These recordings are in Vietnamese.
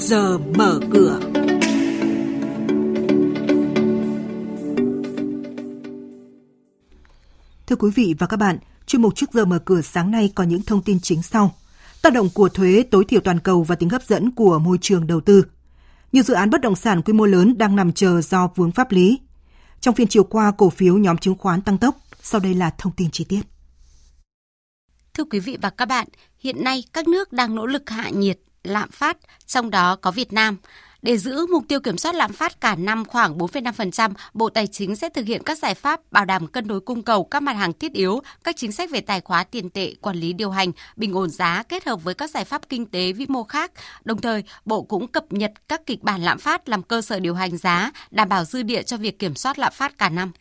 giờ mở cửa. Thưa quý vị và các bạn, chuyên mục trước giờ mở cửa sáng nay có những thông tin chính sau. Tác động của thuế tối thiểu toàn cầu và tính hấp dẫn của môi trường đầu tư. Nhiều dự án bất động sản quy mô lớn đang nằm chờ do vướng pháp lý. Trong phiên chiều qua, cổ phiếu nhóm chứng khoán tăng tốc. Sau đây là thông tin chi tiết. Thưa quý vị và các bạn, hiện nay các nước đang nỗ lực hạ nhiệt lạm phát, trong đó có Việt Nam. Để giữ mục tiêu kiểm soát lạm phát cả năm khoảng 4,5%, Bộ Tài chính sẽ thực hiện các giải pháp bảo đảm cân đối cung cầu các mặt hàng thiết yếu, các chính sách về tài khóa tiền tệ, quản lý điều hành, bình ổn giá kết hợp với các giải pháp kinh tế vĩ mô khác. Đồng thời, Bộ cũng cập nhật các kịch bản lạm phát làm cơ sở điều hành giá, đảm bảo dư địa cho việc kiểm soát lạm phát cả năm.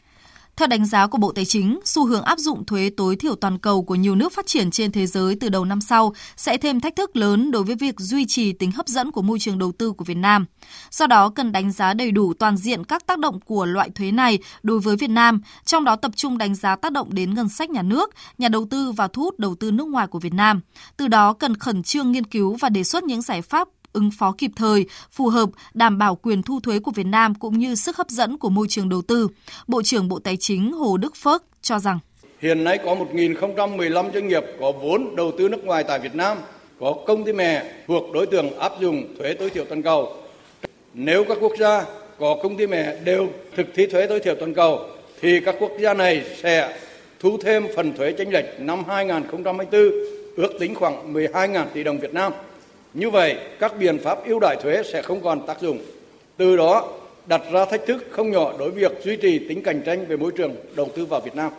Theo đánh giá của Bộ Tài chính, xu hướng áp dụng thuế tối thiểu toàn cầu của nhiều nước phát triển trên thế giới từ đầu năm sau sẽ thêm thách thức lớn đối với việc duy trì tính hấp dẫn của môi trường đầu tư của Việt Nam. Do đó, cần đánh giá đầy đủ toàn diện các tác động của loại thuế này đối với Việt Nam, trong đó tập trung đánh giá tác động đến ngân sách nhà nước, nhà đầu tư và thu hút đầu tư nước ngoài của Việt Nam. Từ đó, cần khẩn trương nghiên cứu và đề xuất những giải pháp ứng phó kịp thời, phù hợp, đảm bảo quyền thu thuế của Việt Nam cũng như sức hấp dẫn của môi trường đầu tư. Bộ trưởng Bộ Tài chính Hồ Đức Phước cho rằng Hiện nay có 1.015 doanh nghiệp có vốn đầu tư nước ngoài tại Việt Nam, có công ty mẹ thuộc đối tượng áp dụng thuế tối thiểu toàn cầu. Nếu các quốc gia có công ty mẹ đều thực thi thuế tối thiểu toàn cầu, thì các quốc gia này sẽ thu thêm phần thuế chênh lệch năm 2024 ước tính khoảng 12.000 tỷ đồng Việt Nam. Như vậy, các biện pháp ưu đại thuế sẽ không còn tác dụng. Từ đó đặt ra thách thức không nhỏ đối với việc duy trì tính cạnh tranh về môi trường đầu tư vào Việt Nam.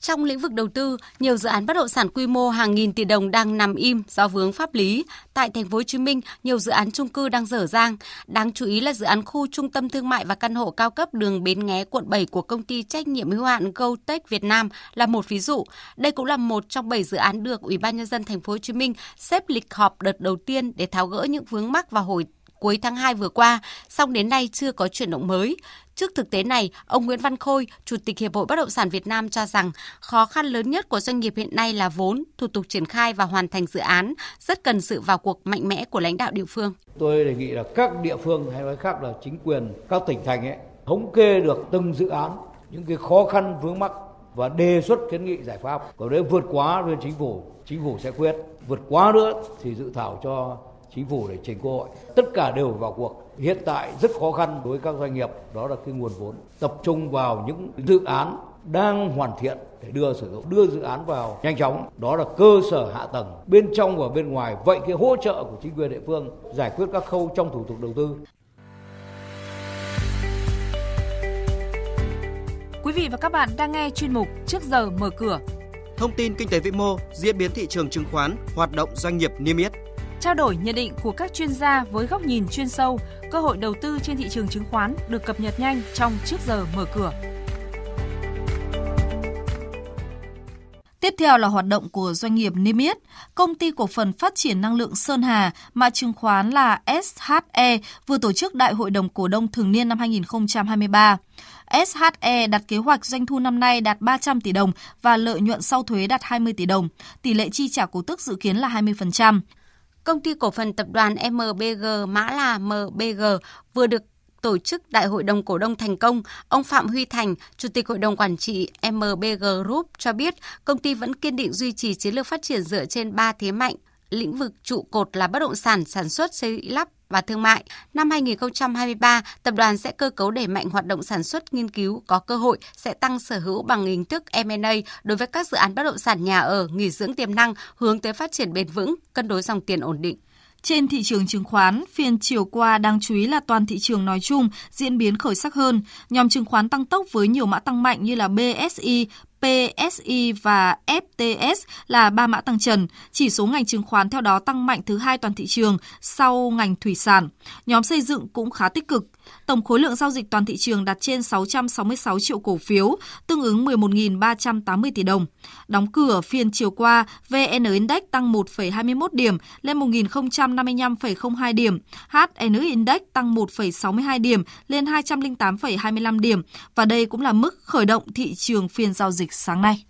Trong lĩnh vực đầu tư, nhiều dự án bất động sản quy mô hàng nghìn tỷ đồng đang nằm im do vướng pháp lý. Tại thành phố Hồ Chí Minh, nhiều dự án chung cư đang dở dang. Đáng chú ý là dự án khu trung tâm thương mại và căn hộ cao cấp đường Bến Nghé quận 7 của công ty trách nhiệm hữu hạn Gotech Việt Nam là một ví dụ. Đây cũng là một trong 7 dự án được Ủy ban nhân dân thành phố Hồ Chí Minh xếp lịch họp đợt đầu tiên để tháo gỡ những vướng mắc và hồi cuối tháng 2 vừa qua, song đến nay chưa có chuyển động mới. Trước thực tế này, ông Nguyễn Văn Khôi, Chủ tịch Hiệp hội Bất động sản Việt Nam cho rằng khó khăn lớn nhất của doanh nghiệp hiện nay là vốn, thủ tục triển khai và hoàn thành dự án, rất cần sự vào cuộc mạnh mẽ của lãnh đạo địa phương. Tôi đề nghị là các địa phương hay nói khác là chính quyền các tỉnh thành ấy thống kê được từng dự án những cái khó khăn vướng mắc và đề xuất kiến nghị giải pháp. Còn nếu vượt quá lên chính phủ, chính phủ sẽ quyết. Vượt quá nữa thì dự thảo cho chính phủ để trình quốc hội. Tất cả đều vào cuộc. Hiện tại rất khó khăn đối với các doanh nghiệp đó là cái nguồn vốn tập trung vào những dự án đang hoàn thiện để đưa sử dụng đưa dự án vào nhanh chóng. Đó là cơ sở hạ tầng. Bên trong và bên ngoài vậy cái hỗ trợ của chính quyền địa phương giải quyết các khâu trong thủ tục đầu tư. Quý vị và các bạn đang nghe chuyên mục Trước giờ mở cửa. Thông tin kinh tế vĩ mô, diễn biến thị trường chứng khoán, hoạt động doanh nghiệp niêm yết trao đổi nhận định của các chuyên gia với góc nhìn chuyên sâu, cơ hội đầu tư trên thị trường chứng khoán được cập nhật nhanh trong trước giờ mở cửa. Tiếp theo là hoạt động của doanh nghiệp niêm yết. Công ty cổ phần phát triển năng lượng Sơn Hà, mã chứng khoán là SHE, vừa tổ chức Đại hội đồng cổ đông thường niên năm 2023. SHE đặt kế hoạch doanh thu năm nay đạt 300 tỷ đồng và lợi nhuận sau thuế đạt 20 tỷ đồng. Tỷ lệ chi trả cổ tức dự kiến là 20%. Công ty cổ phần tập đoàn MBG mã là MBG vừa được tổ chức Đại hội đồng cổ đông thành công, ông Phạm Huy Thành, Chủ tịch Hội đồng Quản trị MBG Group cho biết công ty vẫn kiên định duy trì chiến lược phát triển dựa trên ba thế mạnh, lĩnh vực trụ cột là bất động sản, sản xuất, xây lắp và thương mại. Năm 2023, tập đoàn sẽ cơ cấu đẩy mạnh hoạt động sản xuất nghiên cứu có cơ hội sẽ tăng sở hữu bằng hình thức M&A đối với các dự án bất động sản nhà ở, nghỉ dưỡng tiềm năng hướng tới phát triển bền vững, cân đối dòng tiền ổn định. Trên thị trường chứng khoán, phiên chiều qua đáng chú ý là toàn thị trường nói chung diễn biến khởi sắc hơn. Nhóm chứng khoán tăng tốc với nhiều mã tăng mạnh như là BSI, PSI và FTS là ba mã tăng trần. Chỉ số ngành chứng khoán theo đó tăng mạnh thứ hai toàn thị trường sau ngành thủy sản. Nhóm xây dựng cũng khá tích cực. Tổng khối lượng giao dịch toàn thị trường đạt trên 666 triệu cổ phiếu, tương ứng 11.380 tỷ đồng. Đóng cửa phiên chiều qua, VN Index tăng 1,21 điểm lên 1.055,02 điểm, HN Index tăng 1,62 điểm lên 208,25 điểm và đây cũng là mức khởi động thị trường phiên giao dịch sáng nay.